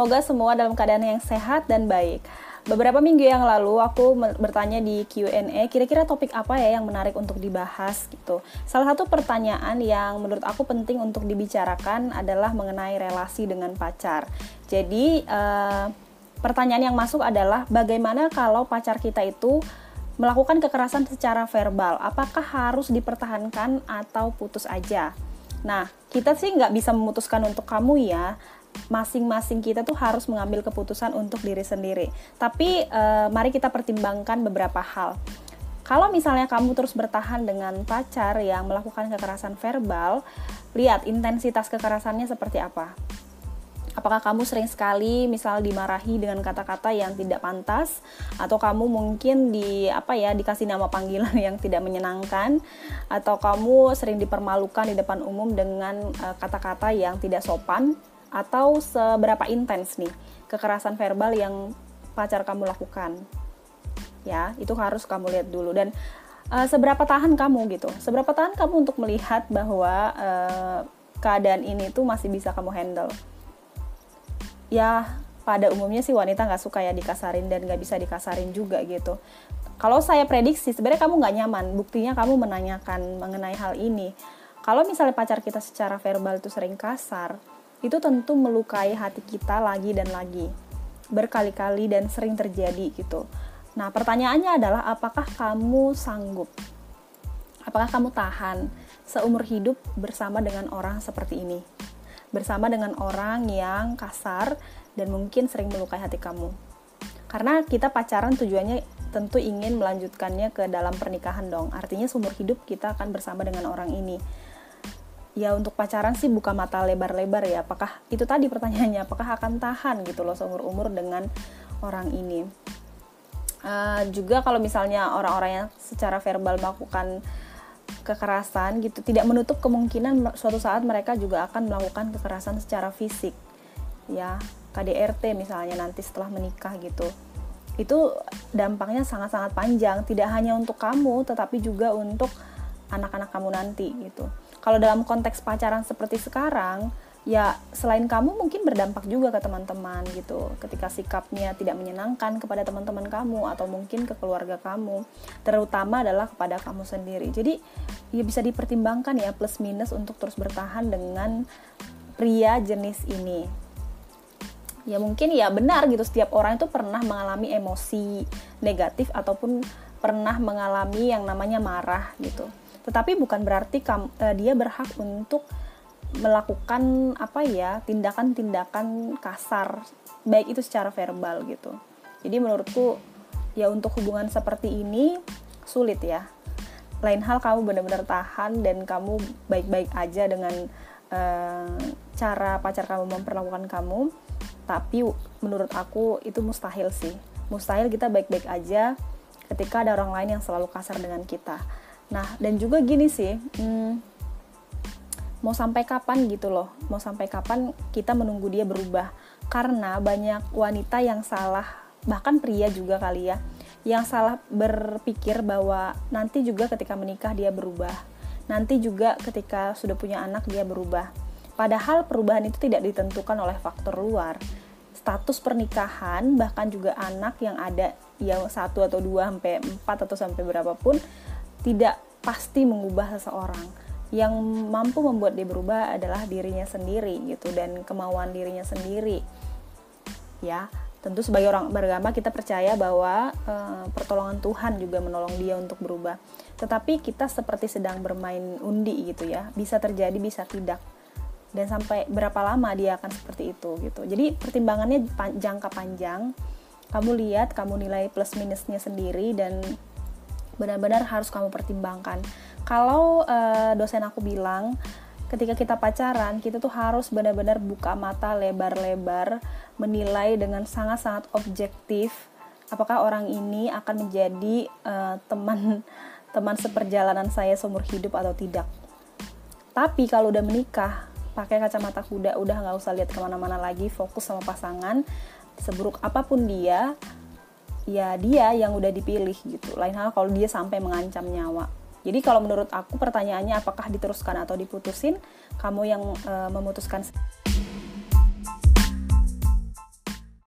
Semoga semua dalam keadaan yang sehat dan baik. Beberapa minggu yang lalu aku bertanya di Q&A, kira-kira topik apa ya yang menarik untuk dibahas gitu. Salah satu pertanyaan yang menurut aku penting untuk dibicarakan adalah mengenai relasi dengan pacar. Jadi uh, pertanyaan yang masuk adalah bagaimana kalau pacar kita itu melakukan kekerasan secara verbal? Apakah harus dipertahankan atau putus aja? Nah, kita sih nggak bisa memutuskan untuk kamu ya, masing-masing kita tuh harus mengambil keputusan untuk diri sendiri. Tapi uh, mari kita pertimbangkan beberapa hal. Kalau misalnya kamu terus bertahan dengan pacar yang melakukan kekerasan verbal, lihat intensitas kekerasannya seperti apa. Apakah kamu sering sekali misal dimarahi dengan kata-kata yang tidak pantas atau kamu mungkin di apa ya dikasih nama panggilan yang tidak menyenangkan atau kamu sering dipermalukan di depan umum dengan eh, kata-kata uh, yang tidak sopan atau seberapa intens nih kekerasan verbal yang pacar kamu lakukan? Ya itu harus kamu lihat dulu. Dan uh, seberapa tahan kamu gitu? Seberapa tahan kamu untuk melihat bahwa uh, keadaan ini tuh masih bisa kamu handle? Ya pada umumnya sih wanita nggak suka ya dikasarin dan nggak bisa dikasarin juga gitu. Kalau saya prediksi sebenarnya kamu nggak nyaman. Buktinya kamu menanyakan mengenai hal ini. Kalau misalnya pacar kita secara verbal itu sering kasar itu tentu melukai hati kita lagi dan lagi. Berkali-kali dan sering terjadi gitu. Nah pertanyaannya adalah apakah kamu sanggup? Apakah kamu tahan seumur hidup bersama dengan orang seperti ini? Bersama dengan orang yang kasar dan mungkin sering melukai hati kamu. Karena kita pacaran tujuannya tentu ingin melanjutkannya ke dalam pernikahan dong. Artinya seumur hidup kita akan bersama dengan orang ini ya untuk pacaran sih buka mata lebar-lebar ya. Apakah itu tadi pertanyaannya apakah akan tahan gitu loh seumur umur dengan orang ini. Uh, juga kalau misalnya orang-orang yang secara verbal melakukan kekerasan gitu tidak menutup kemungkinan suatu saat mereka juga akan melakukan kekerasan secara fisik. Ya KDRT misalnya nanti setelah menikah gitu. Itu dampaknya sangat-sangat panjang tidak hanya untuk kamu tetapi juga untuk anak-anak kamu nanti gitu kalau dalam konteks pacaran seperti sekarang ya selain kamu mungkin berdampak juga ke teman-teman gitu. Ketika sikapnya tidak menyenangkan kepada teman-teman kamu atau mungkin ke keluarga kamu. Terutama adalah kepada kamu sendiri. Jadi ya bisa dipertimbangkan ya plus minus untuk terus bertahan dengan pria jenis ini. Ya mungkin ya benar gitu setiap orang itu pernah mengalami emosi negatif ataupun pernah mengalami yang namanya marah gitu tetapi bukan berarti kam, uh, dia berhak untuk melakukan apa ya tindakan-tindakan kasar baik itu secara verbal gitu. Jadi menurutku ya untuk hubungan seperti ini sulit ya. Lain hal kamu benar-benar tahan dan kamu baik-baik aja dengan uh, cara pacar kamu memperlakukan kamu. Tapi menurut aku itu mustahil sih. Mustahil kita baik-baik aja ketika ada orang lain yang selalu kasar dengan kita Nah, dan juga gini sih, hmm, mau sampai kapan gitu loh, mau sampai kapan kita menunggu dia berubah? Karena banyak wanita yang salah, bahkan pria juga kali ya, yang salah berpikir bahwa nanti juga ketika menikah dia berubah, nanti juga ketika sudah punya anak dia berubah. Padahal perubahan itu tidak ditentukan oleh faktor luar. Status pernikahan bahkan juga anak yang ada yang satu atau dua sampai empat atau sampai berapapun tidak pasti mengubah seseorang. Yang mampu membuat dia berubah adalah dirinya sendiri gitu dan kemauan dirinya sendiri. Ya tentu sebagai orang beragama kita percaya bahwa e, pertolongan Tuhan juga menolong dia untuk berubah. Tetapi kita seperti sedang bermain undi gitu ya bisa terjadi bisa tidak. Dan sampai berapa lama dia akan seperti itu gitu. Jadi pertimbangannya jangka panjang. Kamu lihat kamu nilai plus minusnya sendiri dan benar-benar harus kamu pertimbangkan. Kalau uh, dosen aku bilang ketika kita pacaran kita tuh harus benar-benar buka mata lebar-lebar menilai dengan sangat-sangat objektif apakah orang ini akan menjadi uh, teman teman seperjalanan saya seumur hidup atau tidak. Tapi kalau udah menikah pakai kacamata kuda udah nggak usah lihat ke mana-mana lagi fokus sama pasangan seburuk apa pun dia ya dia yang udah dipilih gitu. Lain hal kalau dia sampai mengancam nyawa. Jadi kalau menurut aku pertanyaannya apakah diteruskan atau diputusin kamu yang e, memutuskan